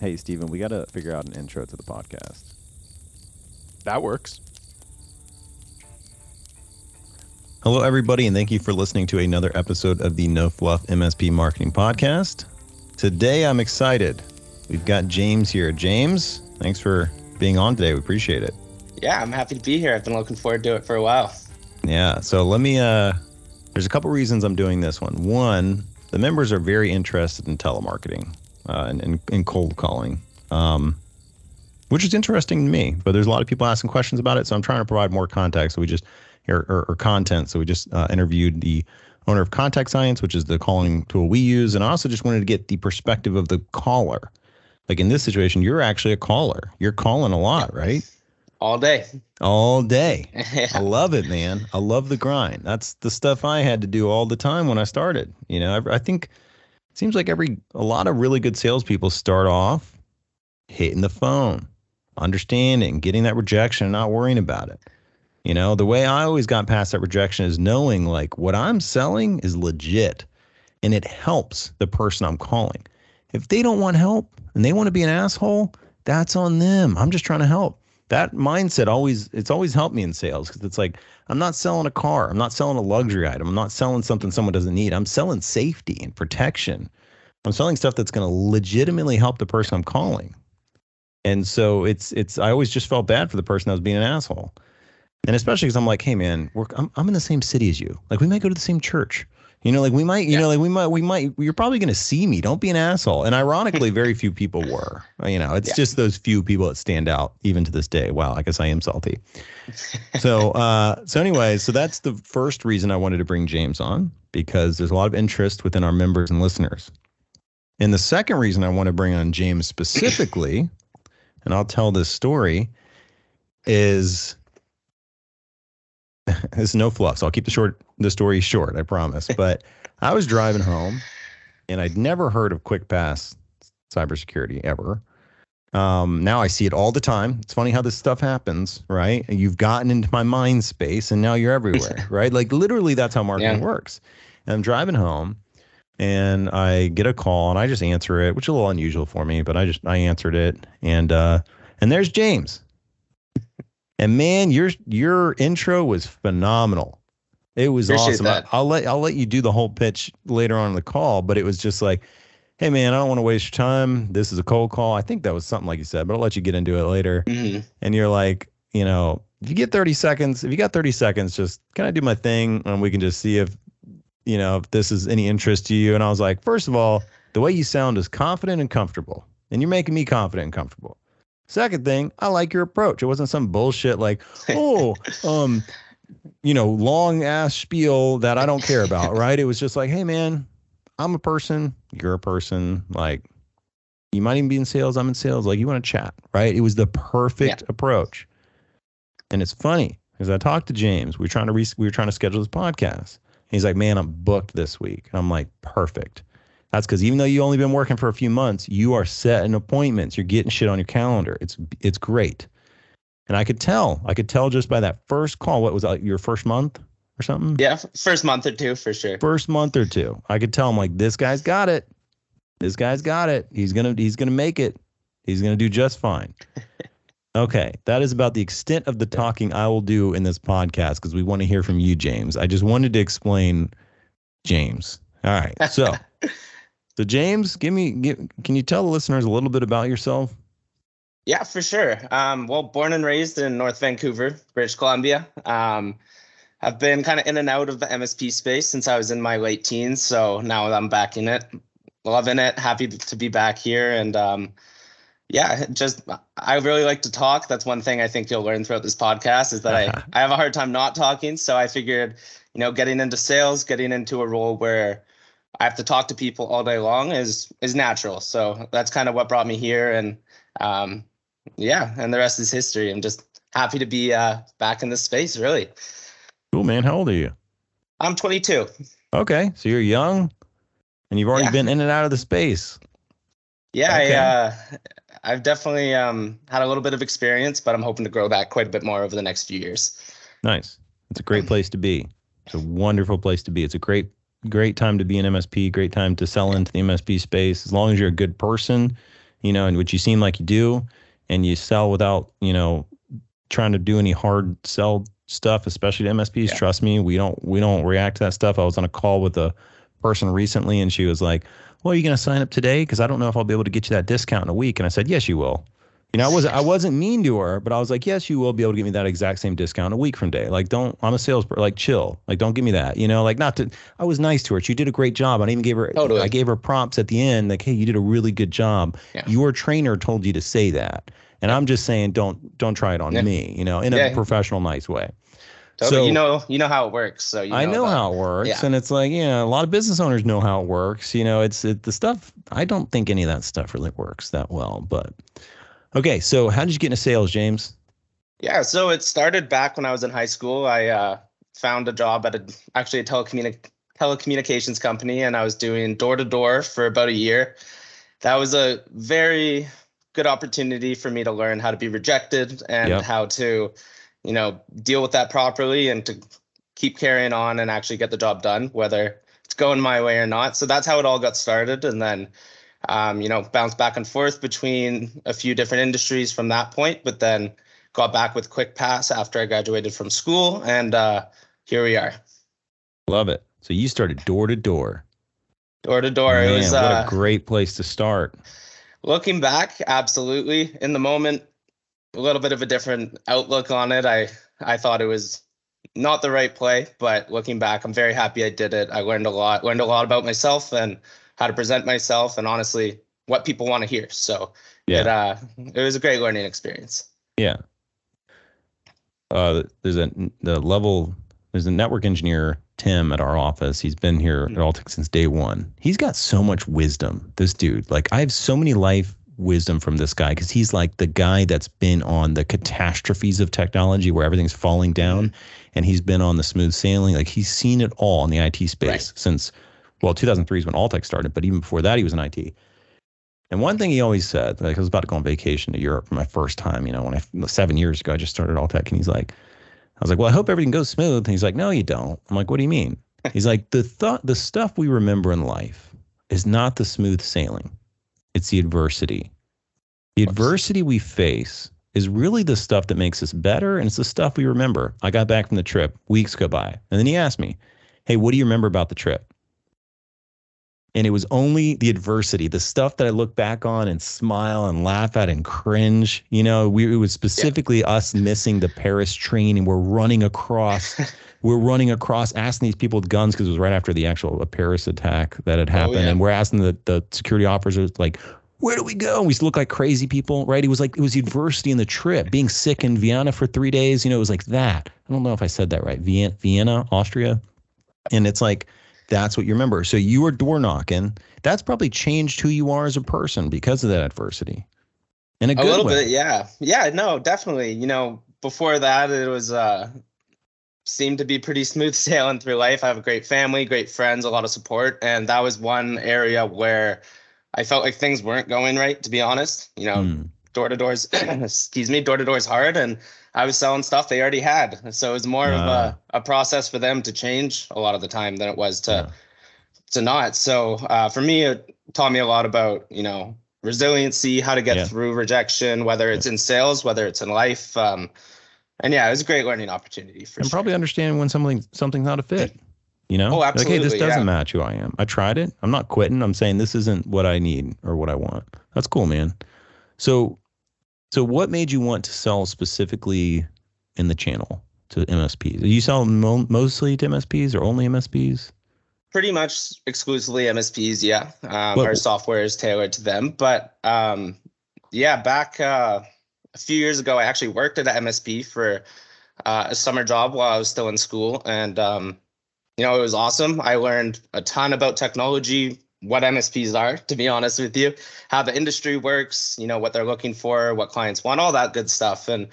Hey, Steven, we got to figure out an intro to the podcast. That works. Hello, everybody, and thank you for listening to another episode of the No Fluff MSP Marketing Podcast. Today, I'm excited. We've got James here. James, thanks for being on today. We appreciate it. Yeah, I'm happy to be here. I've been looking forward to it for a while. Yeah, so let me, uh, there's a couple reasons I'm doing this one. One, the members are very interested in telemarketing uh, and, and, and cold calling. Um, which is interesting to me. But there's a lot of people asking questions about it, so I'm trying to provide more context. So we just or, or, or content. So we just uh, interviewed the owner of Contact Science, which is the calling tool we use, and I also just wanted to get the perspective of the caller. Like in this situation, you're actually a caller. You're calling a lot, right? All day. All day. I love it, man. I love the grind. That's the stuff I had to do all the time when I started. You know, I, I think seems like every a lot of really good salespeople start off hitting the phone, understanding, getting that rejection, and not worrying about it. You know, the way I always got past that rejection is knowing like what I'm selling is legit and it helps the person I'm calling. If they don't want help and they want to be an asshole, that's on them. I'm just trying to help. That mindset always it's always helped me in sales because it's like I'm not selling a car, I'm not selling a luxury item, I'm not selling something someone doesn't need. I'm selling safety and protection. I'm selling stuff that's going to legitimately help the person I'm calling. And so it's it's I always just felt bad for the person that was being an asshole. And especially because I'm like, hey man, we're, I'm I'm in the same city as you. Like we might go to the same church. You know, like we might, you yeah. know, like we might, we might, you're probably going to see me. Don't be an asshole. And ironically, very few people were. You know, it's yeah. just those few people that stand out even to this day. Wow, I guess I am salty. so, uh, so anyway, so that's the first reason I wanted to bring James on because there's a lot of interest within our members and listeners. And the second reason I want to bring on James specifically, and I'll tell this story, is it's no fluff. So I'll keep the short the story short, I promise. But I was driving home and I'd never heard of QuickPass cybersecurity ever. Um, now I see it all the time. It's funny how this stuff happens, right? You've gotten into my mind space and now you're everywhere, right? Like literally that's how marketing yeah. works. And I'm driving home and I get a call and I just answer it, which is a little unusual for me, but I just I answered it and uh and there's James. And man, your your intro was phenomenal. It was Appreciate awesome. That. I'll let I'll let you do the whole pitch later on in the call, but it was just like, hey man, I don't want to waste your time. This is a cold call. I think that was something like you said, but I'll let you get into it later. Mm-hmm. And you're like, you know, if you get 30 seconds, if you got 30 seconds, just can I do my thing and we can just see if you know if this is any interest to you. And I was like, first of all, the way you sound is confident and comfortable, and you're making me confident and comfortable. Second thing, I like your approach. It wasn't some bullshit like, oh, um, you know, long ass spiel that I don't care about, right? It was just like, hey man, I'm a person, you're a person, like you might even be in sales, I'm in sales, like you want to chat, right? It was the perfect yeah. approach. And it's funny because I talked to James. We were trying to re- we were trying to schedule this podcast. He's like, "Man, I'm booked this week." And I'm like, "Perfect." That's because even though you only been working for a few months, you are setting appointments. You're getting shit on your calendar. It's it's great. And I could tell. I could tell just by that first call. What was that, your first month or something? Yeah, first month or two for sure. First month or two. I could tell. I'm like, this guy's got it. This guy's got it. He's gonna he's gonna make it. He's gonna do just fine. Okay, that is about the extent of the talking I will do in this podcast because we want to hear from you, James. I just wanted to explain James. All right, so. So James, give me give, can you tell the listeners a little bit about yourself? Yeah, for sure. Um, well, born and raised in North Vancouver, British Columbia. Um, I've been kind of in and out of the MSP space since I was in my late teens. So now I'm back in it, loving it, happy to be back here. And um, yeah, just I really like to talk. That's one thing I think you'll learn throughout this podcast is that I, I have a hard time not talking. So I figured, you know, getting into sales, getting into a role where I have to talk to people all day long is is natural. So that's kind of what brought me here, and um, yeah, and the rest is history. I'm just happy to be uh, back in this space. Really. Cool, man. How old are you? I'm 22. Okay, so you're young, and you've already yeah. been in and out of the space. Yeah, okay. I, uh, I've definitely um, had a little bit of experience, but I'm hoping to grow that quite a bit more over the next few years. Nice. It's a great place to be. It's a wonderful place to be. It's a great great time to be an MSP, great time to sell into the MSP space. As long as you're a good person you know, and which you seem like you do, and you sell without, you know, trying to do any hard sell stuff, especially to MSPs. Yeah. Trust me, we don't we don't react to that stuff. I was on a call with a person recently, and she was like, "Well, are you going to sign up today? Because I don't know if I'll be able to get you that discount in a week." And I said, "Yes, you will." You know, I wasn't I wasn't mean to her, but I was like, "Yes, you will be able to give me that exact same discount a week from day." Like, don't I'm a salesperson. Like, chill. Like, don't give me that. You know, like not to. I was nice to her. She did a great job. I even gave her. Totally. I gave her prompts at the end, like, "Hey, you did a really good job." Yeah. Your trainer told you to say that, and I'm just saying, don't don't try it on Yeah. me. You know, in a professional, nice way. Totally. So- you know, you know how it works. So you know I know that. how it works, Yeah. and it's like, yeah, a lot of business owners know how it works. You know, it's it, the stuff. I don't think any of that stuff really works that well. But okay, so how did you get into sales, James? Yeah, so it started back when I was in high school. I uh, found a job at a actually a telecommuni- telecommunications company, and I was doing door to door for about a year. That was a very good opportunity for me to learn how to be rejected and Yep. how to, you know, deal with that properly and to keep carrying on and actually get the job done, whether it's going my way or not. So that's how it all got started, and then. Um, you know, bounced back and forth between a few different industries from that point, but then got back with QuickPass after I graduated from school, and uh, here we are, Love it. So you started door to door. door to door. It was what uh, a great place to start. looking back, absolutely. In the moment, a little bit of a different outlook on it. I I thought it was not the right play, but looking back, I'm very happy I did it. I learned a lot, learned a lot about myself and how to present myself, and honestly, what people want to hear. So Yeah. it uh, it was a great learning experience. Yeah. Uh, there's a the level. There's a network engineer Tim at our office. He's been here at Altec since day one. He's got so much wisdom. This dude, like, I have so many life wisdom from this guy because he's like the guy that's been on the catastrophes of technology where everything's falling down, and he's been on the smooth sailing. Like he's seen it all in the IT space Right. since well, 2003 is when Altec started, but even before that, he was in IT. And one thing he always said, like I was about to go on vacation to Europe for my first time, you know, when I seven years ago, I just started Altec, and he's like, I was like, well, I hope everything goes smooth. And he's like, no, you don't. I'm like, what do you mean? He's like, the thought, the stuff we remember in life is not the smooth sailing, it's the adversity. The adversity we face is really the stuff that makes us better, and it's the stuff we remember. I got back from the trip, weeks go by, and then he asked me, hey, what do you remember about the trip? And it was only the adversity, the stuff that I look back on and smile and laugh at and cringe. You know, we, it was specifically us missing the Paris train and we're running across, we're running across, asking these people with guns because it was right after the actual uh, Paris attack that had oh, happened. yeah. And we're asking the, the security officers, like, where do we go? And we look like crazy people, right? It was like, it was adversity in the trip, being sick in Vienna for three days. You know, it was like that. I don't know if I said that right. Vienna, Vienna Austria. And it's like, that's what you remember. So you were door knocking. That's probably changed who you are as a person because of that adversity. In a a good little way. bit yeah yeah no definitely you know before that it was uh seemed to be pretty smooth sailing through life i have a great family great friends a lot of support and that was one area where i felt like things weren't going right to be honest you know Mm, door to doors excuse me door to doors hard and i was selling stuff they already had so it was more of Ah. a, a process for them to change a lot of the time than it was to Yeah. to not so uh, for me it taught me a lot about you know resiliency how to get Yeah. through rejection whether it's in sales whether it's in life um, and yeah it was a great learning opportunity for and sure. probably understanding when something something's not a fit. You know, Oh, like hey, this doesn't yeah. match who I am. I tried it. I'm not quitting. I'm saying this isn't what I need or what I want. That's cool, man. So, so what made you want to sell specifically in the channel to MSPs? You sell mo- mostly to MSPs or only MSPs? pretty much exclusively MSPs. Yeah, um, What- our software is tailored to them. But um, yeah, back uh, a few years ago, I actually worked at an MSP for uh, a summer job while I was still in school, and um, you know it was awesome. I learned a ton about technology, what MSPs are, to be honest with you, how the industry works, you know what they're looking for, what clients want, all that good stuff, and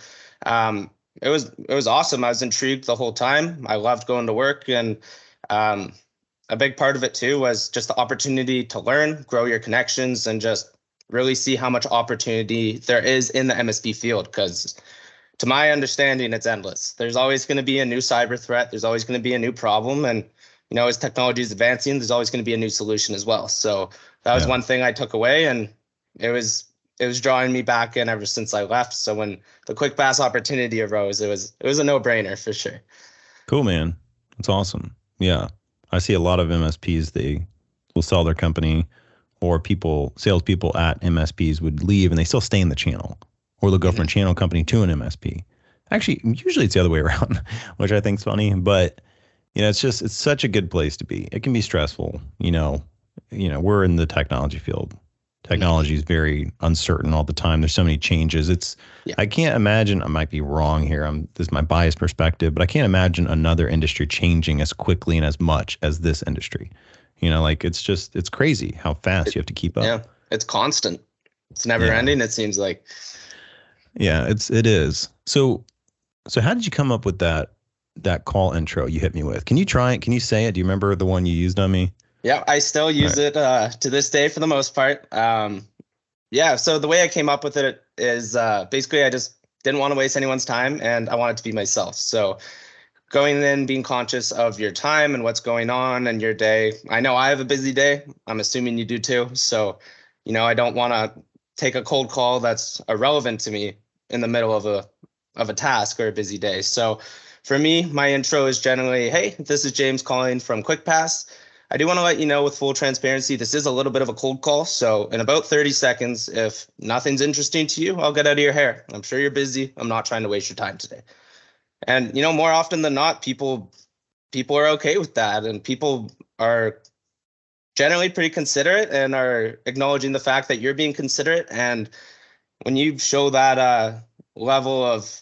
um, it was it was awesome. I was intrigued the whole time. I loved going to work and. Um, a big part of it too was just the opportunity to learn, grow your connections, and just really see how much opportunity there is in the MSP field. Because to my understanding, it's endless. There's always going to be a new cyber threat. There's always going to be a new problem, and you know, as technology is advancing, there's always going to be a new solution as well. So that was Yeah. one thing I took away, and it was it was drawing me back in ever since I left. So when the QuickPass opportunity arose, it was it was a no brainer for sure. Cool, man. That's awesome. Yeah, I see a lot of MSPs. They will sell their company, or people, salespeople at MSPs would leave and they still stay in the channel, or they'll go mm-hmm. from a channel company to an MSP. Actually, usually it's the other way around, which I think is funny. But you know, it's just it's such a good place to be. It can be stressful, you know. You know, we're in the technology field. Technology is very uncertain all the time. There's so many changes. It's yeah. I can't imagine. I might be wrong here. I'm this is my biased perspective, but I can't imagine another industry changing as quickly and as much as this industry. You know, like it's just it's crazy how fast it, you have to keep up. Yeah, it's constant. It's never yeah. ending. It seems like. Yeah, it's it is. So, so how did you come up with that that call intro you hit me with? Can you try it? Can you say it? Do you remember the one you used on me? Yeah, I still use right. it uh, to this day for the most part. Um, yeah, so the way I came up with it is uh, basically I just didn't want to waste anyone's time and I wanted to be myself. So going in, being conscious of your time and what's going on and your day. I know I have a busy day. I'm assuming you do too. So, you know, I don't want to take a cold call that's irrelevant to me in the middle of a of a task or a busy day. So for me, my intro is generally, hey, this is James calling from QuickPass. I do want to let you know with full transparency, this is a little bit of a cold call. So, in about 30 seconds, if nothing's interesting to you, I'll get out of your hair. I'm sure you're busy. I'm not trying to waste your time today. And you know, more often than not, people people are okay with that, and people are generally pretty considerate and are acknowledging the fact that you're being considerate. And when you show that uh, level of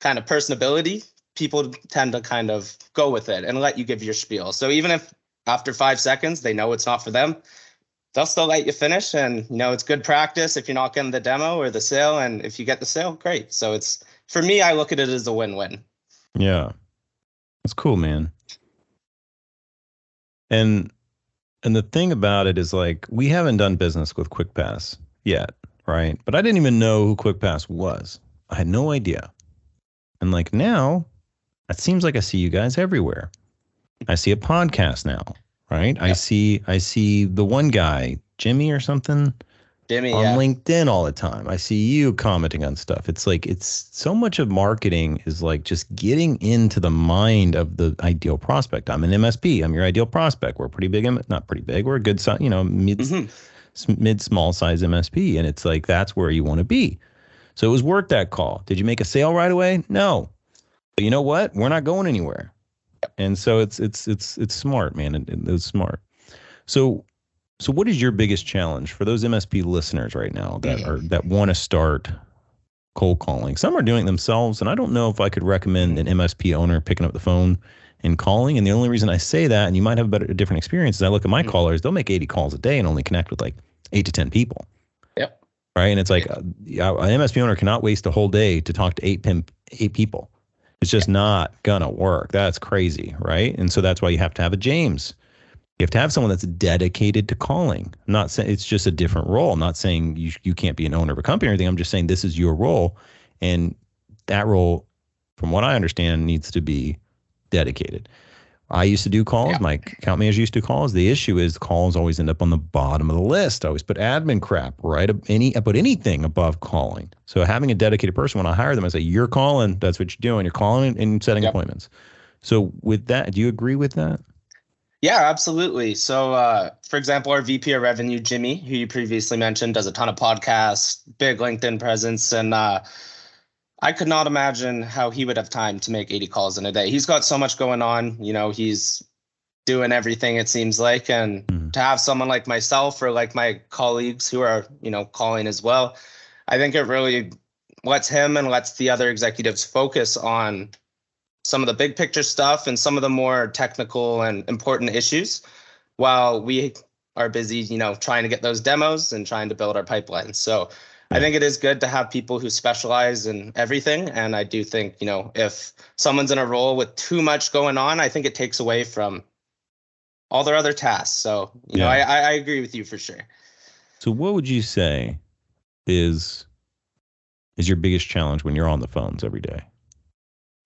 kind of personability, people tend to kind of go with it and let you give your spiel. So even if after five seconds, they know it's not for them. They'll still let you finish, and you know it's good practice if you're not getting the demo or the sale, and if you get the sale, great. So it's for me, I look at it as a win-win. Yeah, that's cool, man. And and the thing about it is like we haven't done business with QuickPass yet, right? But I didn't even know who QuickPass was. I had no idea. And like now, it seems like I see you guys everywhere. I see a podcast now, right? Yep. I see I see the one guy, Jimmy or something. Jimmy on yeah. LinkedIn all the time. I see you commenting on stuff. It's like it's so much of marketing is like just getting into the mind of the ideal prospect. I'm an MSP. I'm your ideal prospect. We're pretty big, not pretty big. We're a good, you know, mid mm-hmm. mid small size MSP, and it's like that's where you want to be. So it was worth that call. Did you make a sale right away? No. But you know what? We're not going anywhere and so it's it's it's it's smart, man. It, it's smart. So so what is your biggest challenge for those MSP listeners right now that are that want to start cold calling? Some are doing it themselves, and I don't know if I could recommend an MSP owner picking up the phone and calling. And the only reason I say that, and you might have a better a different experience, is I look at my mm-hmm. callers; they'll make 80 calls a day and only connect with like eight to 10 people. Yep. Right, and it's like uh, an MSP owner cannot waste a whole day to talk to eight pimp, eight people. It's just not gonna work. That's crazy, right? And so that's why you have to have a James. You have to have someone that's dedicated to calling. I'm not saying it's just a different role. I'm not saying you you can't be an owner of a company or anything. I'm just saying this is your role, and that role, from what I understand, needs to be dedicated. I used to do calls. Yeah. My account managers used to calls. The issue is calls always end up on the bottom of the list. I always put admin crap right. Any I put anything above calling. So having a dedicated person when I hire them, I say you're calling. That's what you're doing. You're calling and setting yep. appointments. So with that, do you agree with that? Yeah, absolutely. So, uh, for example, our VP of Revenue, Jimmy, who you previously mentioned, does a ton of podcasts, big LinkedIn presence, and uh, I could not imagine how he would have time to make 80 calls in a day. He's got so much going on. You know, he's doing everything it seems like. And mm. to have someone like myself or like my colleagues who are, you know, calling as well, I think it really lets him and lets the other executives focus on some of the big picture stuff and some of the more technical and important issues while we are busy, you know, trying to get those demos and trying to build our pipeline. So I think it is good to have people who specialize in everything. And I do think, you know, if someone's in a role with too much going on, I think it takes away from all their other tasks. So, you yeah. know, I, I agree with you for sure. So what would you say is is your biggest challenge when you're on the phones every day?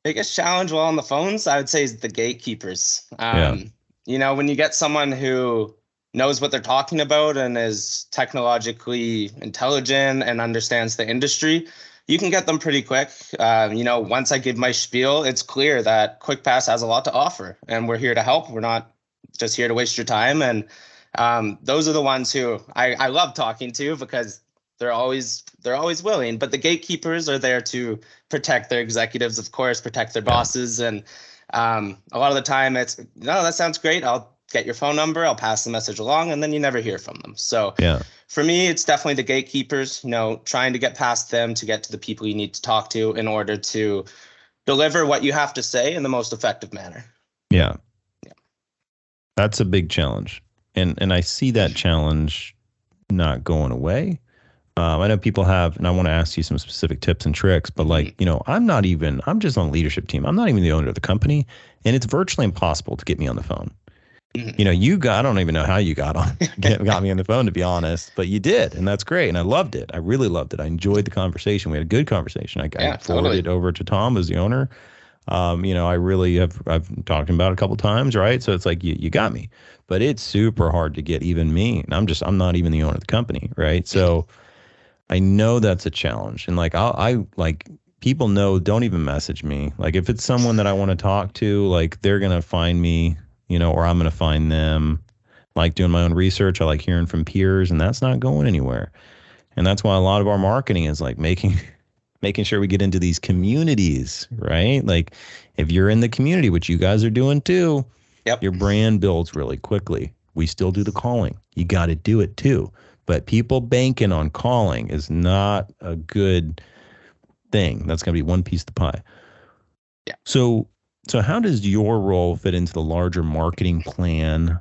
Biggest challenge while on the phones, I would say is the gatekeepers. Um, yeah. you know, when you get someone who knows what they're talking about and is technologically intelligent and understands the industry, you can get them pretty quick. Um, you know, once I give my spiel, it's clear that QuickPass has a lot to offer, and we're here to help. We're not just here to waste your time. And um, those are the ones who I, I love talking to because they're always they're always willing. But the gatekeepers are there to protect their executives, of course, protect their bosses, and um, a lot of the time it's no, that sounds great. I'll get your phone number, I'll pass the message along, and then you never hear from them. So Yeah. for me, it's definitely the gatekeepers, you know, trying to get past them to get to the people you need to talk to in order to deliver what you have to say in the most effective manner. Yeah. Yeah. That's a big challenge. And and I see that challenge not going away. Um, I know people have, and I want to ask you some specific tips and tricks, but like, you know, I'm not even, I'm just on the leadership team. I'm not even the owner of the company. And it's virtually impossible to get me on the phone. Mhm. You know, you got, I don't even know how you got on, got me on the phone to be honest, but you did. And that's great. And I loved it. I really loved it. I enjoyed the conversation. We had a good conversation. I, I forwarded totally. it over to Tom as the owner. Um, you know, I really have, I've talked about it a couple times, right? So it's like, you, you got me, but it's super hard to get even me. And I'm just, I'm not even the owner of the company, right? So I know that's a challenge. And like, I'll, I like, people know, don't even message me. Like, if it's someone that I want to talk to, like, they're going to find me, you know, or I'm going to find them. Like doing my own research. I like hearing from peers, and that's not going anywhere. And that's why a lot of our marketing is like making making sure we get into these communities, right? Like if you're in the community, which you guys are doing too, Yep. your brand builds really quickly. We still do the calling. You got to do it too. But people banking on calling is not a good thing. That's going to be one piece of the pie. Yeah. So so how does your role fit into the larger marketing plan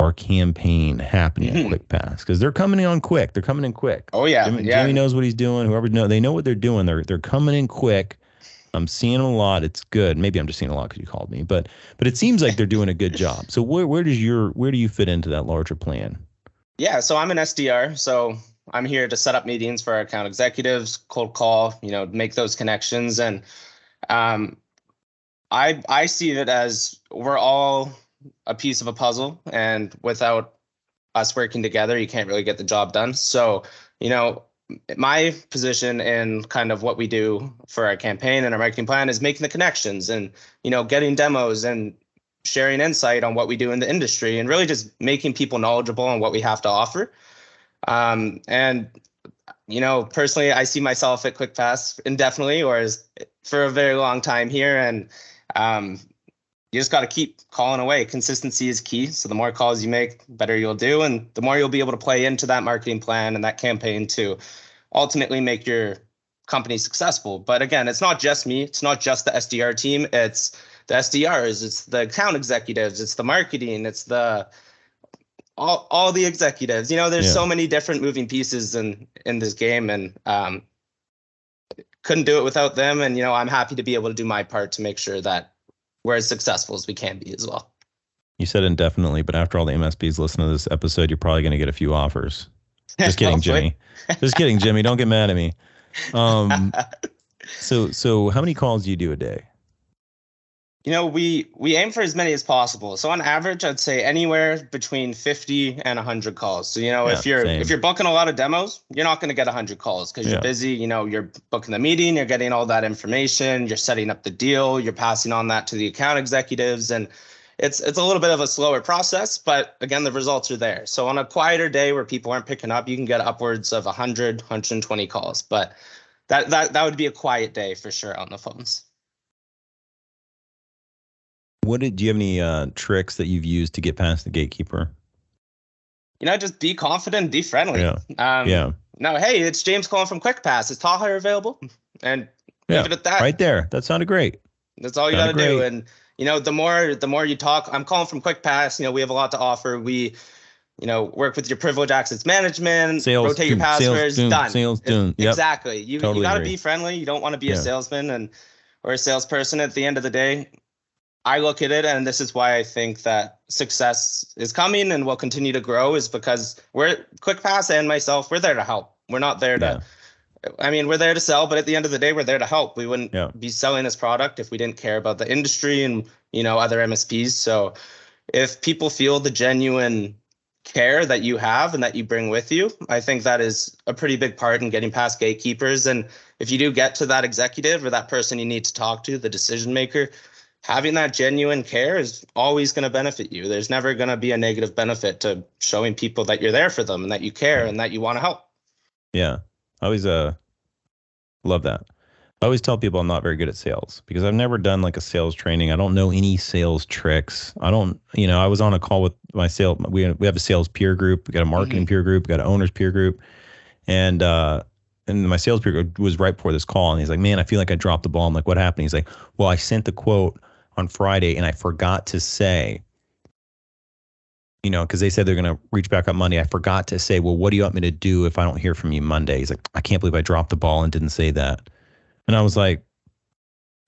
or campaign happening Mhm. at QuickPass? Because they're coming in on quick. They're coming in quick. Oh yeah, Jimmy, yeah. Jimmy knows what he's doing. Whoever know, they know what they're doing. They're they're coming in quick. I'm seeing a lot. It's good. Maybe I'm just seeing a lot because you called me, but but it seems like they're doing a good job. So where where does your where do you fit into that larger plan? Yeah, so I'm an SDR, so I'm here to set up meetings for our account executives, cold call, you know, make those connections, and um, I I see it as we're all a piece of a puzzle, and without us working together, you can't really get the job done. So, you know, my position in kind of what we do for our campaign and our marketing plan is making the connections and you know getting demos and sharing insight on what we do in the industry and really just making people knowledgeable on what we have to offer. Um, and you know, personally, I see myself at QuickPass indefinitely or as for a very long time here. And um, you just got to keep calling away. Consistency is key. So the more calls you make, the better you'll do, and the more you'll be able to play into that marketing plan and that campaign to ultimately make your company successful. But again, it's not just me. It's not just the SDR team. It's the SDRs. It's the account executives. It's the marketing. It's the all all the executives. You know, there's Yeah. so many different moving pieces in in this game, and um, couldn't do it without them. And you know, I'm happy to be able to do my part to make sure that we're as successful as we can be as well. You said indefinitely, but after all the MSPs listen to this episode, you're probably going to get a few offers. Just kidding, Jimmy. Just kidding, Jimmy. Don't get mad at me. Um, so so how many calls do you do a day? You know, we we aim for as many as possible. So on average, I'd say anywhere between 50 and 100 calls. So you know, if you're same. if you're booking a lot of demos, you're not going to get 100 calls because Yeah. you're busy. You know, you're booking the meeting, you're getting all that information, you're setting up the deal, you're passing on that to the account executives, and it's it's a little bit of a slower process. But again, the results are there. So on a quieter day where people aren't picking up, you can get upwards of 100, 120 calls. But that that that would be a quiet day for sure on the phones. What did do you have any uh, tricks that you've used to get past the gatekeeper? You know, just be confident, be friendly. Yeah. Um, yeah, No, hey, it's James calling from QuickPass. Is Taha available? And Yeah, leave it at that. right there. That sounded great. That's all you got to do. And you know, the more the more you talk, I'm calling from QuickPass. You know, we have a lot to offer. We, you know, work with your privilege access management, Sales, rotate your doom, sales, passwords. doom, done. sales, doom. Yep. Exactly. You Totally you got to be friendly. You don't want to be Yeah. a salesman and or a salesperson. At the end of the day, I look at it, and this is why I think that success is coming and will continue to grow, is because we're QuickPass and myself. We're there to help. We're not there to. I mean, we're there to sell, but at the end of the day, we're there to help. We wouldn't Yeah. be selling this product if we didn't care about the industry and you know other MSPs. So, if people feel the genuine care that you have and that you bring with you. I think that is a pretty big part in getting past gatekeepers. And if you do get to that executive or that person you need to talk to, the decision maker, having that genuine care is always going to benefit you. There's never going to be a negative benefit to showing people that you're there for them and that you care and that you want to help. Yeah. I always uh love that. I always tell people I'm not very good at sales because I've never done like a sales training. I don't know any sales tricks. I don't, you know, I was on a call with my sales. We we have a sales peer group. We got a marketing mm-hmm. peer group. We got an owners peer group, and uh, and my sales peer group was right before this call, and he's like, "Man, I feel like I dropped the ball." I'm like, "What happened?" He's like, "Well, I sent the quote on Friday, and I forgot to say." You know, because they said they're going to reach back on Monday. I forgot to say, well, what do you want me to do if I don't hear from you Monday? He's like, I can't believe I dropped the ball and didn't say that. And I was like,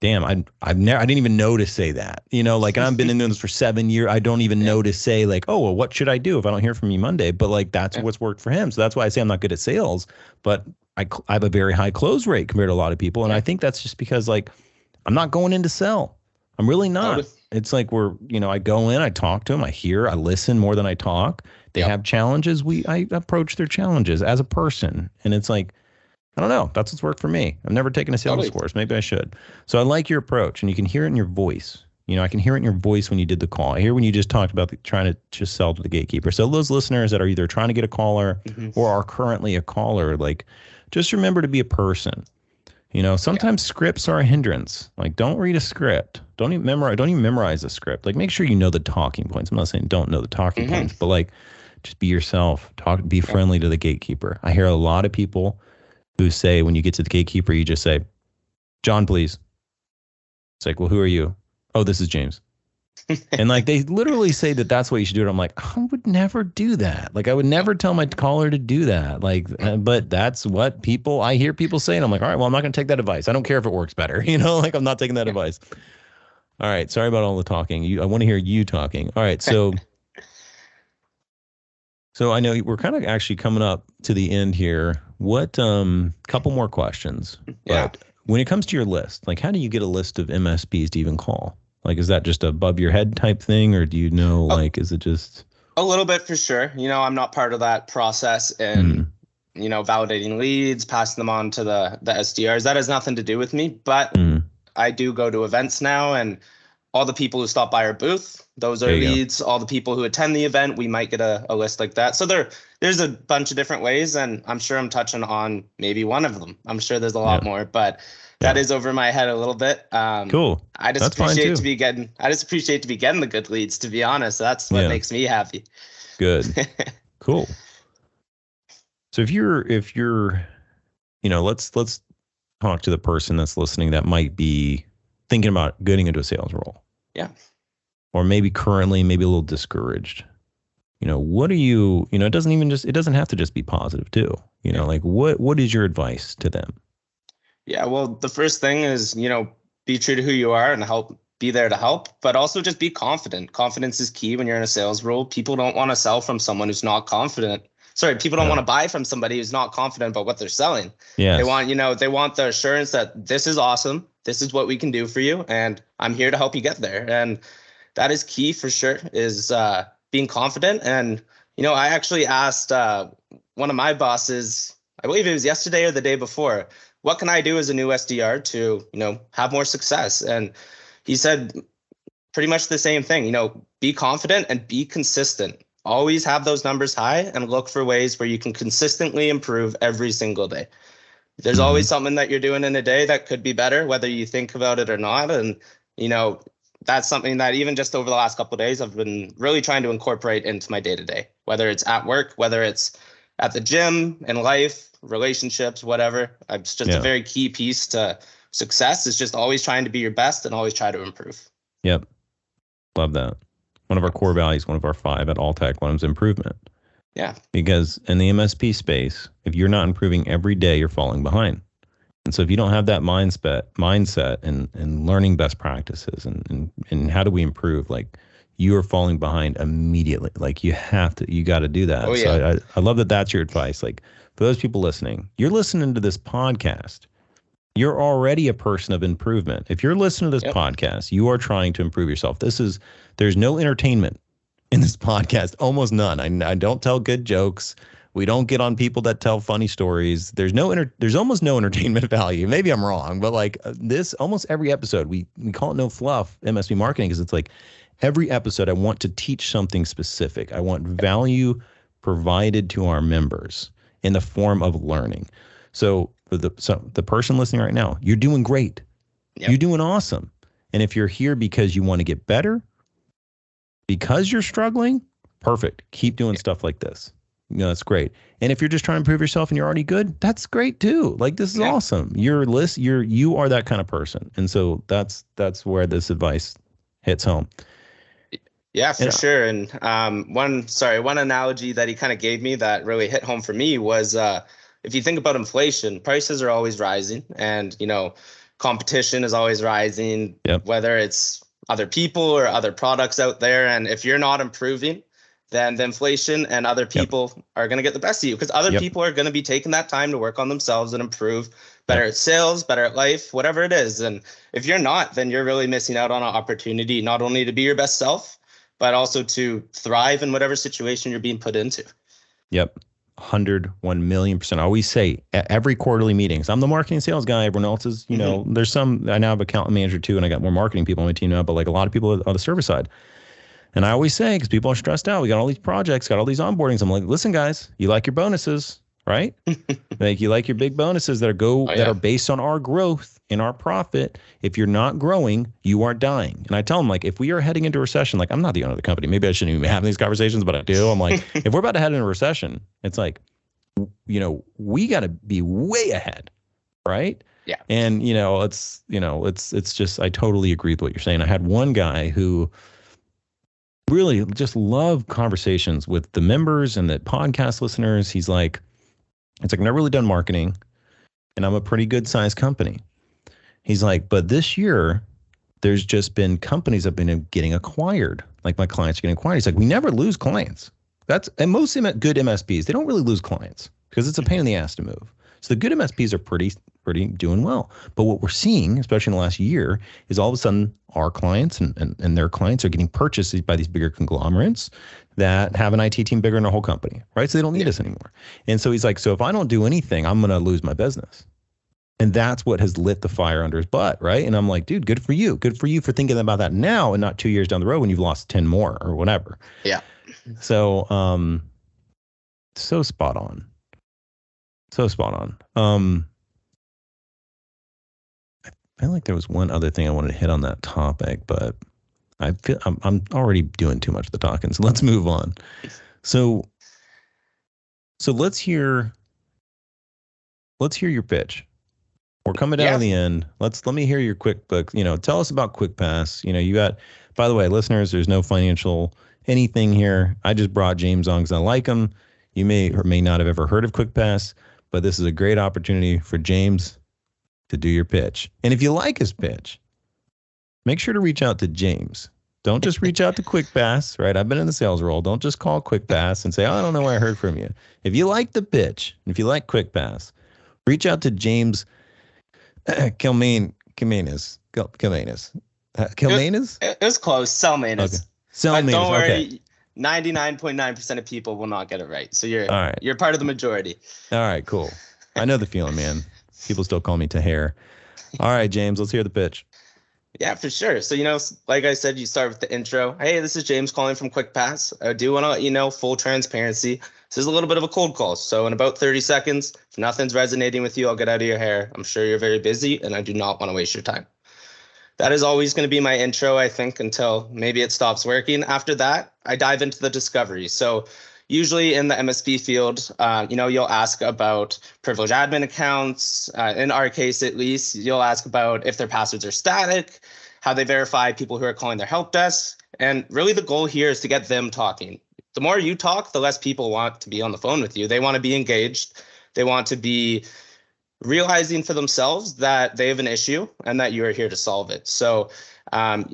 damn, I I've never I didn't even know to say that. You know, like I've been in this for seven years. I don't even yeah. know to say like, oh well, what should I do if I don't hear from you Monday? But like that's yeah. what's worked for him. So that's why I say I'm not good at sales, but I I have a very high close rate compared to a lot of people, and yeah. I think that's just because like I'm not going in to sell. I'm really not. It's like we're you know I go in, I talk to them, I hear, I listen more than I talk. They yep. have challenges. We I approach their challenges as a person, and it's like I don't know. That's what's worked for me. I've never taken a sales totally. course. Maybe I should. So I like your approach, and you can hear it in your voice. You know, I can hear it in your voice when you did the call. I hear when you just talked about the, trying to just sell to the gatekeeper. So those listeners that are either trying to get a caller mm-hmm. or are currently a caller, like, just remember to be a person. You know, sometimes yeah. scripts are a hindrance. Like, don't read a script. Don't even memorize. Don't even memorize a script. Like, make sure you know the talking points. I'm not saying don't know the talking mm-hmm. points, but like, just be yourself. Talk. Be friendly to the gatekeeper. I hear a lot of people who say when you get to the gatekeeper, you just say, John, please. It's like, well, who are you? Oh, this is James. and like they literally say that that's what you should do. And I'm like, I would never do that. Like I would never tell my caller to do that. Like, uh, but that's what people I hear people say, and I'm like, all right, well, I'm not going to take that advice. I don't care if it works better. You know, like I'm not taking that advice. All right, sorry about all the talking. You, I want to hear you talking. All right, so. So I know we're kind of actually coming up to the end here. What um couple more questions. Yeah. But when it comes to your list, like how do you get a list of MSPs to even call? Like is that just above your head type thing or do you know oh, like is it just a little bit for sure. You know, I'm not part of that process and mm. you know, validating leads, passing them on to the the SDRs. That has nothing to do with me, but mm. I do go to events now and all the people who stop by our booth, those are leads. Go. All the people who attend the event, we might get a, a list like that. So there, there's a bunch of different ways, and I'm sure I'm touching on maybe one of them. I'm sure there's a lot yeah. more, but that is over my head a little bit. Um, cool. I just that's appreciate to be getting. I just appreciate to be getting the good leads. To be honest, that's what yeah. makes me happy. Good. cool. So if you're if you're, you know, let's let's talk to the person that's listening that might be thinking about getting into a sales role. Yeah. Or maybe currently, maybe a little discouraged. You know, what are you, you know, it doesn't even just, it doesn't have to just be positive too. You know, like what, what is your advice to them? Yeah. Well, the first thing is, you know, be true to who you are and help be there to help, but also just be confident. Confidence is key when you're in a sales role. People don't want to sell from someone who's not confident. Sorry, people don't yeah. want to buy from somebody who's not confident about what they're selling. Yeah. They want, you know, they want the assurance that this is awesome this is what we can do for you and i'm here to help you get there and that is key for sure is uh, being confident and you know i actually asked uh, one of my bosses i believe it was yesterday or the day before what can i do as a new sdr to you know have more success and he said pretty much the same thing you know be confident and be consistent always have those numbers high and look for ways where you can consistently improve every single day there's mm-hmm. always something that you're doing in a day that could be better, whether you think about it or not. And, you know, that's something that even just over the last couple of days, I've been really trying to incorporate into my day to day, whether it's at work, whether it's at the gym, in life, relationships, whatever. It's just yeah. a very key piece to success is just always trying to be your best and always try to improve. Yep. Love that. One of our core values, one of our five at Alltech, one is improvement. Yeah. Because in the MSP space, if you're not improving every day, you're falling behind. And so if you don't have that mindset mindset and, and learning best practices and, and, and how do we improve, like you are falling behind immediately. Like you have to, you got to do that. Oh, yeah. So I, I love that that's your advice. Like for those people listening, you're listening to this podcast. You're already a person of improvement. If you're listening to this yep. podcast, you are trying to improve yourself. This is, there's no entertainment in this podcast. Almost none. I, I don't tell good jokes. We don't get on people that tell funny stories. There's no inter- there's almost no entertainment value. Maybe I'm wrong, but like uh, this, almost every episode, we we call it no fluff MSP marketing because it's like every episode I want to teach something specific. I want value provided to our members in the form of learning. So the so the person listening right now, you're doing great. Yep. You're doing awesome. And if you're here because you want to get better, because you're struggling, perfect. Keep doing stuff like this. You know, that's great. And if you're just trying to improve yourself and you're already good, that's great too. Like this is Yeah. awesome. You're list you're you are that kind of person. And so that's that's where this advice hits home. Yeah, for Yeah. sure. And um, one, sorry, one analogy that he kind of gave me that really hit home for me was uh, if you think about inflation, prices are always rising, and you know, competition is always rising. Yep. Whether it's other people or other products out there, and if you're not improving, then the inflation and other people are going to get the best of you because other Yep. people are going to be taking that time to work on themselves and improve better at sales, better at life, whatever it is. And if you're not, then you're really missing out on an opportunity not only to be your best self, but also to thrive in whatever situation you're being put into. Yep. 100, 1 million percent. I always say at every quarterly meetings, I'm the marketing sales guy. Everyone else is, you know, mm-hmm. there's some, I now have account manager too, and I got more marketing people on my team now, but like a lot of people on the service side. And I always say, because people are stressed out, we got all these projects, got all these onboardings. I'm like, listen, guys, you like your bonuses, right? like you like your big bonuses that are go Oh, that are based on our growth and our profit. If you're not growing, you are dying. And I tell them like, if we are heading into a recession, like I'm not the owner of the company, maybe I shouldn't even be having these conversations, but I do. I'm like, if we're about to head into a recession, it's like, you know, we got to be way ahead, right? Yeah. And you know, it's you know, it's it's just I totally agree with what you're saying. I had one guy who really just loved conversations with the members and the podcast listeners. He's like, it's like I've never really done marketing, and I'm a pretty good sized company. He's like, but this year, there's just been companies have been getting acquired. Like my clients are getting acquired. He's like, we never lose clients. That's and most good MSPs, they don't really lose clients because it's a pain in the ass to move. So the good MSPs are pretty pretty doing well. But what we're seeing, especially in the last year, is all of a sudden our clients and, and, and their clients are getting purchased by these bigger conglomerates that have an IT team bigger than a whole company, right? So they don't need us anymore. And so he's like, so if I don't do anything, I'm gonna lose my business. And that's what has lit the fire under his butt, right? And I'm like, dude, good for you. Good for you for thinking about that now and not two years down the road when you've lost 10 more or whatever. Yeah. So um so spot on. So spot on. Um I feel like there was one other thing I wanted to hit on that topic, but I feel I'm I'm already doing too much of the talking. So let's move on. So so let's hear let's hear your pitch. We're coming down Yeah. to the end. Let's let me hear your quick book. You know, tell us about QuickPass. You know, you got by the way, listeners, there's no financial anything here. I just brought James on because I like him. You may or may not have ever heard of QuickPass, but this is a great opportunity for James to do your pitch. And if you like his pitch, make sure to reach out to James. Don't just reach out to QuickPass, right? I've been in the sales role. Don't just call QuickPass and say, oh, I don't know where I heard from you. If you like the pitch, if you like QuickPass, reach out to James Kilmain, Kilmanis. Kil- Kilmanis. Uh, Kilmanis? It, it was close. Cellmates. Okay. But Selmanis. don't worry, Okay. 99.9% of people will not get it right. So you're All right. you're part of the majority. All right, cool. I know the feeling, man. People still call me Tahir. All right, James, let's hear the pitch. Yeah, for sure. So, you know, like I said, you start with the intro. Hey, this is James calling from QuickPass. I do want to let you know, full transparency. This is a little bit of a cold call. So, in about 30 seconds, if nothing's resonating with you, I'll get out of your hair. I'm sure you're very busy and I do not want to waste your time. That is always going to be my intro, I think, until maybe it stops working. After that, I dive into the discovery. So, usually in the MSP field, uh, you know, you'll ask about privileged admin accounts. Uh, in our case, at least, you'll ask about if their passwords are static, how they verify people who are calling their help desk. And really, the goal here is to get them talking. The more you talk, the less people want to be on the phone with you. They want to be engaged. They want to be realizing for themselves that they have an issue and that you are here to solve it. So, um,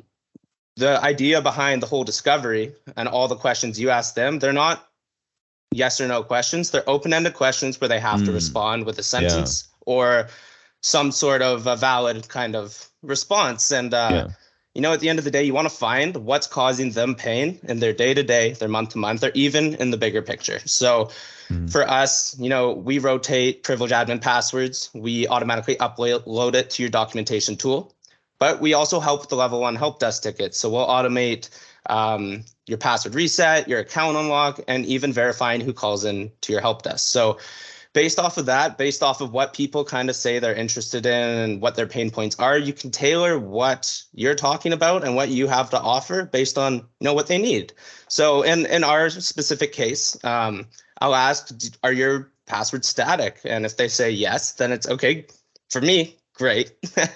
the idea behind the whole discovery and all the questions you ask them, they're not yes or no questions. They're open ended questions where they have to Mm. respond with a sentence or some sort of a valid kind of response. And, uh, Yeah. you know, at the end of the day, you want to find what's causing them pain in their day to day, their month to month, or even in the bigger picture. So mm. for us, you know, we rotate privilege admin passwords. We automatically upload it to your documentation tool, but we also help with the level one help desk tickets. So we'll automate um, your password reset, your account unlock, and even verifying who calls in to your help desk. So based off of that, based off of what people kind of say they're interested in and what their pain points are, you can tailor what you're talking about and what you have to offer based on you know what they need. So in in our specific case, um, I'll ask, are your passwords static? And if they say yes, then it's okay for me. Great,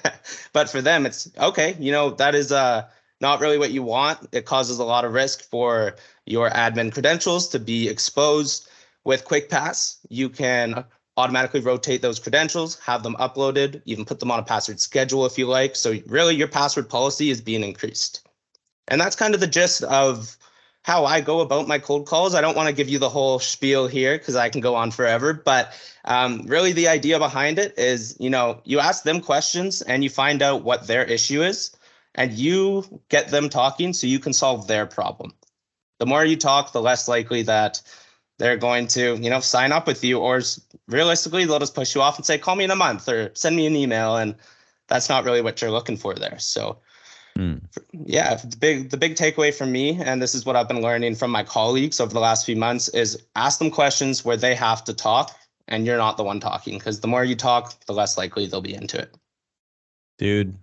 but for them, it's okay. You know that is uh not really what you want. It causes a lot of risk for your admin credentials to be exposed with QuickPass, you can automatically rotate those credentials, have them uploaded, even put them on a password schedule if you like. So really your password policy is being increased. And that's kind of the gist of how I go about my cold calls. I don't want to give you the whole spiel here because I can go on forever, but um, really the idea behind it is, you know, you ask them questions and you find out what their issue is and you get them talking so you can solve their problem. The more you talk, the less likely that they're going to, you know, sign up with you, or realistically, they'll just push you off and say, "Call me in a month" or "Send me an email," and that's not really what you're looking for there. So, mm. yeah, the big the big takeaway from me, and this is what I've been learning from my colleagues over the last few months, is ask them questions where they have to talk, and you're not the one talking, because the more you talk, the less likely they'll be into it. Dude,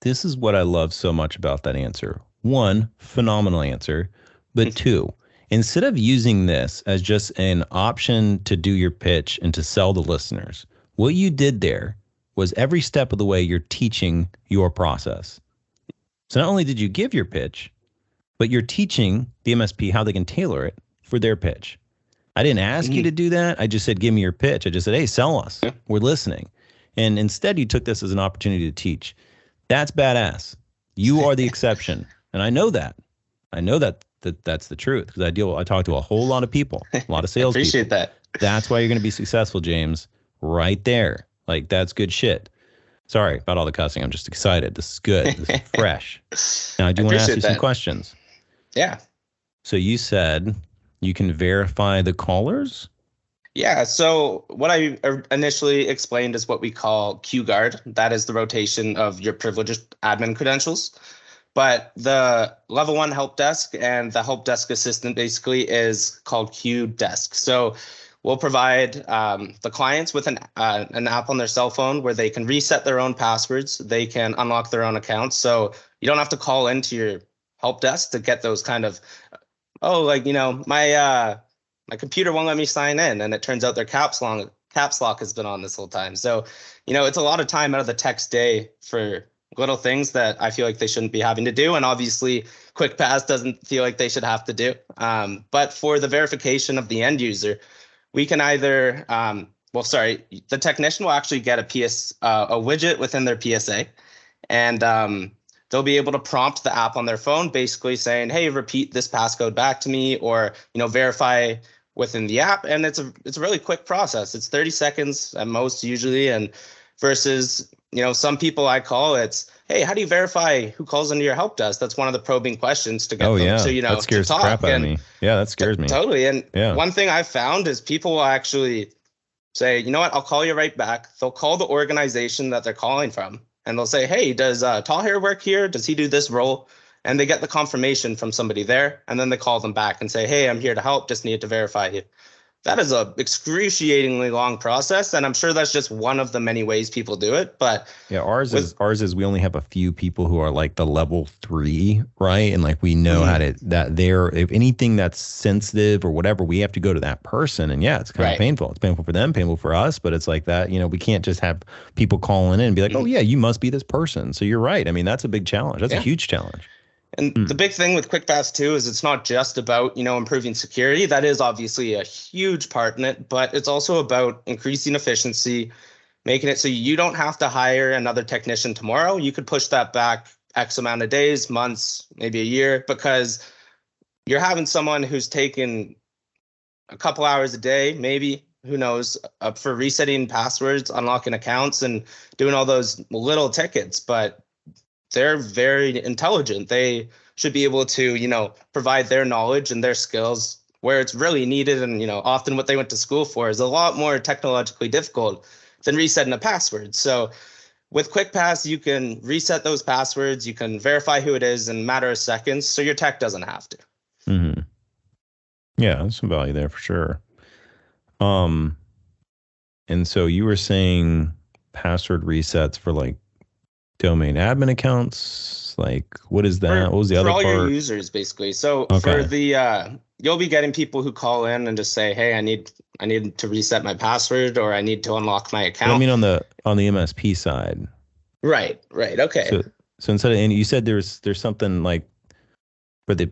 this is what I love so much about that answer. One, phenomenal answer, but two instead of using this as just an option to do your pitch and to sell the listeners, what you did there was every step of the way you're teaching your process. So not only did you give your pitch, but you're teaching the MSP how they can tailor it for their pitch. I didn't ask mm-hmm. you to do that. I just said, give me your pitch. I just said, hey, sell us. Yeah. We're listening. And instead, you took this as an opportunity to teach. That's badass. You are the exception. And I know that. I know that that that's the truth because I deal I talk to a whole lot of people, a lot of sales. Appreciate people. that. That's why you're going to be successful, James. Right there, like that's good shit. Sorry about all the cussing. I'm just excited. This is good. This is fresh. Now I do want to ask you that. some questions. Yeah. So you said you can verify the callers. Yeah. So what I er, initially explained is what we call Q guard. That is the rotation of your privileged admin credentials. But the level one help desk and the help desk assistant basically is called Q Desk. So we'll provide um, the clients with an uh, an app on their cell phone where they can reset their own passwords. They can unlock their own accounts. So you don't have to call into your help desk to get those kind of oh like you know my uh my computer won't let me sign in and it turns out their caps lock caps lock has been on this whole time so you know it's a lot of time out of the tech's day for little things that I feel like they shouldn't be having to do. And obviously, QuickPass doesn't feel like they should have to do. Um, but for the verification of the end user, we can either, um, well, sorry, the technician will actually get a PS, uh, a widget within their PSA, and um, they'll be able to prompt the app on their phone, basically saying, "Hey, repeat this passcode back to me," or you know, verify within the app. And it's a it's a really quick process. It's 30 seconds at most usually, and versus you know, some people I call it's, hey, how do you verify who calls into your help desk? That's one of the probing questions to get oh, them yeah. to, you know, that scares to talk. the crap out and of me. Yeah, that scares me. Totally. And yeah. one thing I've found is people will actually say, you know what, I'll call you right back. They'll call the organization that they're calling from and they'll say, hey, does uh, Tall Hair work here? Does he do this role? And they get the confirmation from somebody there. And then they call them back and say, hey, I'm here to help. Just need to verify you that is a excruciatingly long process and i'm sure that's just one of the many ways people do it but yeah ours with, is ours is we only have a few people who are like the level three right and like we know mm-hmm. how to that there if anything that's sensitive or whatever we have to go to that person and yeah it's kind right. of painful it's painful for them painful for us but it's like that you know we can't just have people calling in and be like oh, mm-hmm. oh yeah you must be this person so you're right i mean that's a big challenge that's yeah. a huge challenge and mm. the big thing with QuickPass too is it's not just about, you know, improving security. That is obviously a huge part in it, but it's also about increasing efficiency, making it so you don't have to hire another technician tomorrow. You could push that back X amount of days, months, maybe a year, because you're having someone who's taken a couple hours a day, maybe, who knows, uh, for resetting passwords, unlocking accounts, and doing all those little tickets. But they're very intelligent. They should be able to, you know, provide their knowledge and their skills where it's really needed. And, you know, often what they went to school for is a lot more technologically difficult than resetting a password. So with QuickPass, you can reset those passwords, you can verify who it is in a matter of seconds, so your tech doesn't have to. Mm-hmm. Yeah, there's some value there for sure. Um, and so you were saying password resets for like domain admin accounts. Like, what is that? For, what was the for other all part? your users, basically. So Okay. for the uh, you'll be getting people who call in and just say, "Hey, I need I need to reset my password or I need to unlock my account. I mean, on the on the MSP side. right, right, okay. So, so instead of and you said there's there's something like for the.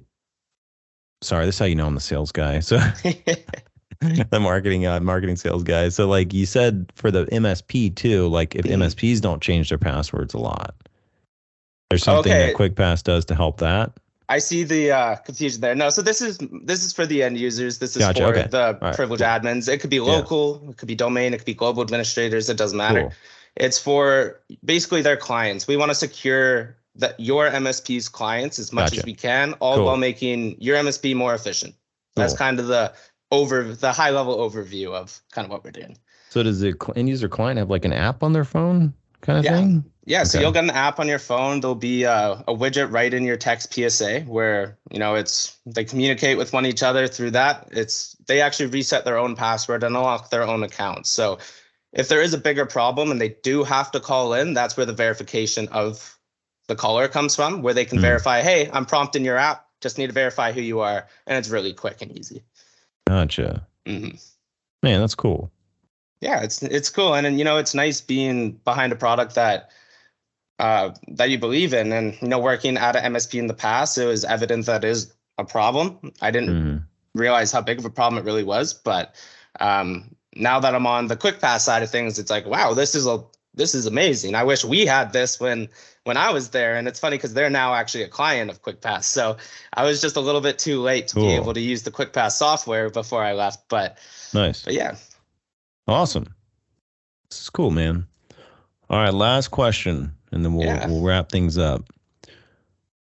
Sorry, this is how you know I'm the sales guy. So the marketing uh, marketing sales guy. So like you said for the MSP too, like if. MSPs don't change their passwords a lot, there's something Okay. that QuickPass does to help that. I see the uh, confusion there. No, so this is this is for the end users. This is Gotcha, for okay. the right, privileged cool. admins. It could be local, it could be domain, it could be global administrators. It doesn't matter. Cool. It's for basically their clients. We want to secure that your MSP's clients as much Gotcha. as we can, all Cool. while making your MSP more efficient. That's kind of the over the high level overview of kind of what we're doing. So does the end user client have like an app on their phone kind of Yeah. thing? Yeah, so you'll get an app on your phone. There'll be a, a widget right in your text PSA where you know it's they communicate with one each other through that. It's they actually reset their own password and unlock their own account. So if there is a bigger problem and they do have to call in, that's where the verification of the caller comes from, where they can Mhm. verify, hey, I'm prompting your app. Just need to verify who you are, and it's really quick and easy. Gotcha. hmm Man, that's cool. yeah it's it's cool and, and you know it's nice being behind a product that uh that you believe in and you know working at an msp in the past it was evident that is a problem i didn't Mhm. realize how big of a problem it really was but um now that i'm on the quickpass side of things it's like wow this is a this is amazing i wish we had this when when i was there and it's funny because they're now actually a client of quickpass so i was just a little bit too late to be able to use the quickpass software before i left but Nice. but yeah Awesome. This is cool, man. All right, last question, and then we'll Yeah. we'll wrap things up.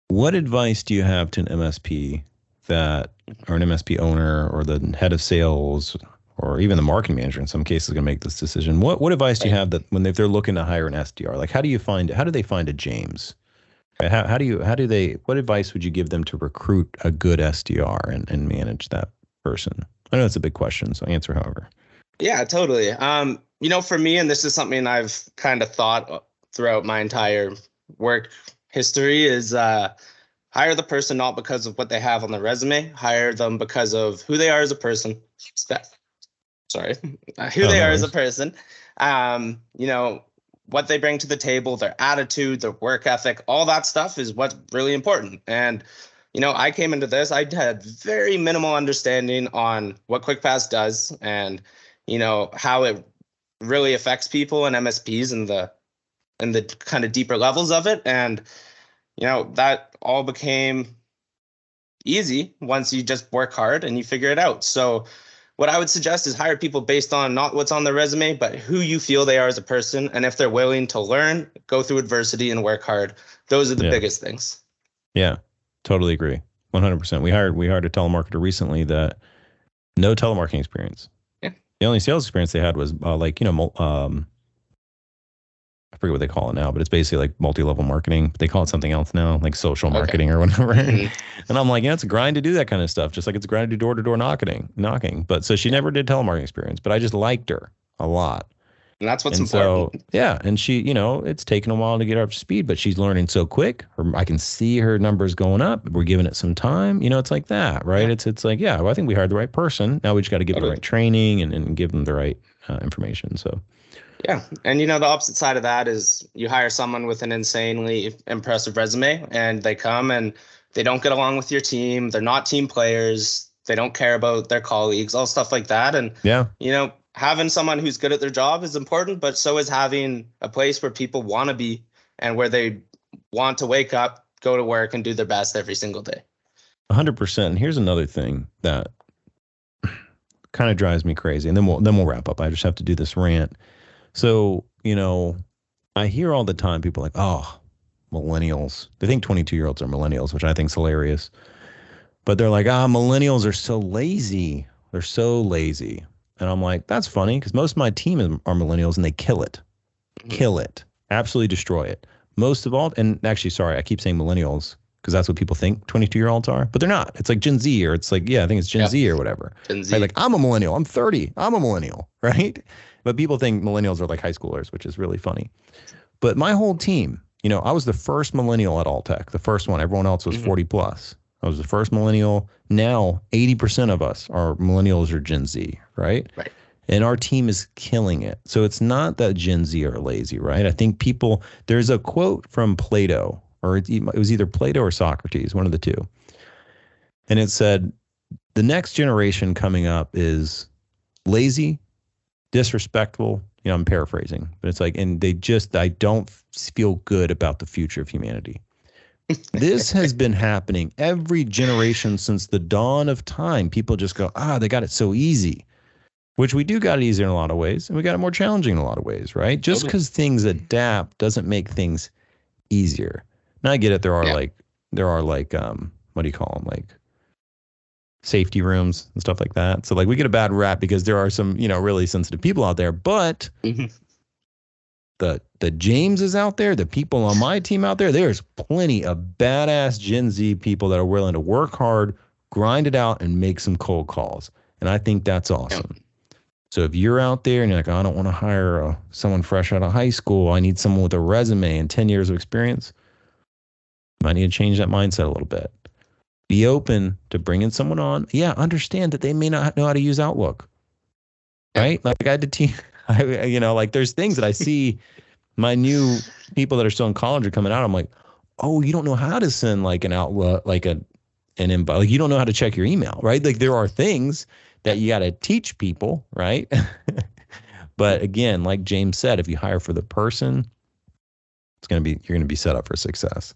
What advice do you have to an MSP that, or an MSP owner, or the head of sales, or even the marketing manager in some cases, going to make this decision? What what advice do you have that when they, if they're looking to hire an SDR, like how do you find how do they find a James? How, how do you how do they what advice would you give them to recruit a good SDR and, and manage that person? I know that's a big question, so answer however. Yeah, totally. Um, you know, for me, and this is something I've kind of thought throughout my entire work history, is uh, hire the person not because of what they have on their resume, hire them because of who they are as a person. Sorry, who they are as a person. Um, you know, what they bring to the table, their attitude, their work ethic, all that stuff is what's really important. And you know, I came into this, I had very minimal understanding on what QuickPass does and you know how it really affects people and MSPs and the and the kind of deeper levels of it and you know that all became easy once you just work hard and you figure it out so what I would suggest is hire people based on not what's on their resume but who you feel they are as a person and if they're willing to learn go through adversity and work hard those are the Yeah. biggest things Yeah, totally agree. 100%. We hired we hired a telemarketer recently that no telemarketing experience. Yeah. The only sales experience they had was uh, like, you know, um forget what they call it now, but it's basically like multi-level marketing. They call it something else now, like social Okay. marketing or whatever. Mhm. and I'm like, yeah, it's a grind to do that kind of stuff, just like it's a grind to do door-to-door knocking, knocking. But so she never did telemarketing experience, but I just liked her a lot and that's what's and important so yeah and she you know it's taken a while to get her up to speed but she's learning so quick her, i can see her numbers going up we're giving it some time you know it's like that right Yeah. it's it's like yeah well, i think we hired the right person now we just got to give them the right training and, and give them the right uh, information so Yeah. And you know, the opposite side of that is you hire someone with an insanely impressive resume and they come and they don't get along with your team. They're not team players. They don't care about their colleagues, all stuff like that. And, yeah you know, having someone who's good at their job is important, but so is having a place where people want to be and where they want to wake up, go to work, and do their best every single day. 100% and here's another thing that kind of drives me crazy and then we'll then we'll wrap up i just have to do this rant so you know i hear all the time people like oh millennials. They think 22 year olds are millennials, which I think is hilarious. But they're like, ah, millennials are so lazy. They're so lazy. And I'm like, that's funny because most of my team are millennials and they kill it, kill it, absolutely destroy it. Most of all, and actually, sorry, I keep saying millennials because that's what people think 22 year olds are, but they're not. It's like Gen Z or it's like, yeah, I think it's Gen Yeah. Z or whatever. Gen Z. Right? Like, I'm a millennial. I'm 30. I'm a millennial, right? But people think millennials are like high schoolers, which is really funny. But my whole team, you know, I was the first millennial at Alltech, the first one. Everyone else was Mhm. 40 plus. I was the first millennial. Now, 80% of us are millennials or Gen Z, right? Right. And our team is killing it. So it's not that Gen Z are lazy, right? I think people, there's a quote from Plato, or it it was either Plato or Socrates, one of the two. And it said, the next generation coming up is lazy, disrespectful. You know, I'm paraphrasing, but it's like, and they just, I don't feel good about the future of humanity. this has been happening every generation since the dawn of time. People just go, ah, they got it so easy, which we do got it easier in a lot of ways, and we got it more challenging in a lot of ways, right? Just Totally. because things adapt doesn't make things easier. Now I get it. There are Yeah. like, there are like, um, what do you call them? Like safety rooms and stuff like that. So like we get a bad rap because there are some, you know, really sensitive people out there, but Mhm. the the Jameses out there, the people on my team out there, there's plenty of badass Gen Z people that are willing to work hard, grind it out, and make some cold calls. And I think that's awesome. So if you're out there and you're like, I don't want to hire uh, someone fresh out of high school, I need someone with a resume and 10 years of experience, might need to change that mindset a little bit. Be open to bringing someone on. Yeah, understand that they may not know how to use Outlook. Right? Like I had to teach, I, you know, like there's things that I see my new people that are still in college are coming out. I'm like, oh, you don't know how to send like an Outlook, like a, an inbox. Like you don't know how to check your email, right? Like there are things that you got to teach people, right? but again, like James said, if you hire for the person, it's gonna be you're gonna be set up for success.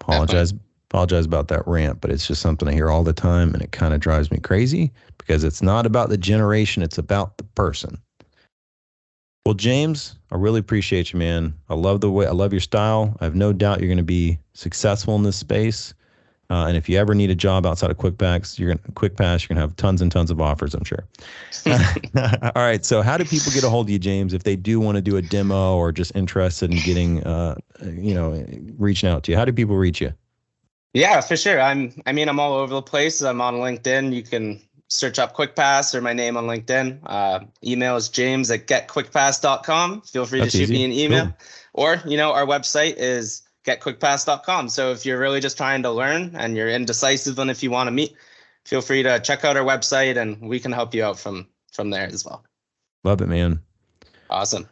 Apologize, apologize about that rant, but it's just something I hear all the time, and it kind of drives me crazy because it's not about the generation; it's about the person. Well, James, I really appreciate you, man. I love the way I love your style. I have no doubt you're going to be successful in this space. Uh, and if you ever need a job outside of QuickPass, you're gonna QuickPass, you're gonna have tons and tons of offers, I'm sure. All right. So, how do people get a hold of you, James, if they do want to do a demo or just interested in getting, uh, you know, reaching out to you? How do people reach you? Yeah, for sure. I'm. I mean, I'm all over the place. I'm on LinkedIn. You can search up QuickPass or my name on LinkedIn. Uh, email is james at getquickpass.com. Feel free That's to shoot easy. me an email. Cool. Or, you know, our website is getquickpass.com. So if you're really just trying to learn and you're indecisive and if you want to meet, feel free to check out our website and we can help you out from from there as well. Love it, man. Awesome.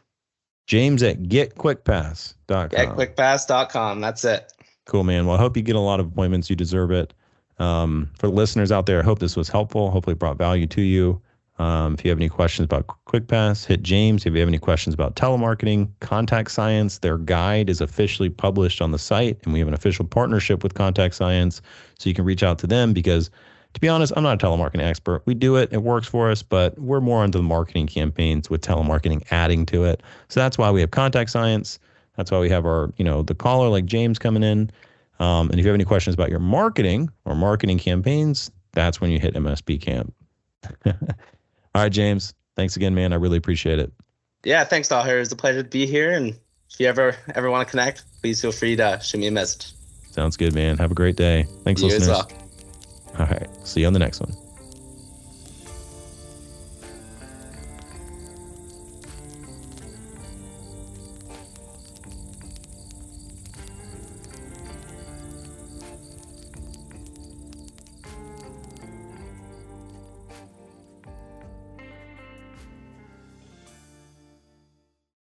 James at getquickpass.com. Getquickpass.com. That's it. Cool, man. Well, I hope you get a lot of appointments. You deserve it. Um, for the listeners out there, I hope this was helpful. Hopefully, brought value to you. Um, if you have any questions about QuickPass, hit James. If you have any questions about telemarketing, Contact Science, their guide is officially published on the site, and we have an official partnership with Contact Science, so you can reach out to them because. To be honest, I'm not a telemarketing expert. We do it, it works for us, but we're more into the marketing campaigns with telemarketing adding to it. So that's why we have Contact Science. That's why we have our, you know, the caller like James coming in. Um, and if you have any questions about your marketing or marketing campaigns, that's when you hit MSP Camp. All right, James. Thanks again, man. I really appreciate it. Yeah, thanks, Daher. It's a pleasure to be here. And if you ever ever want to connect, please feel free to shoot me a message. Sounds good, man. Have a great day. Thanks, you listeners. well. All right. See you on the next one.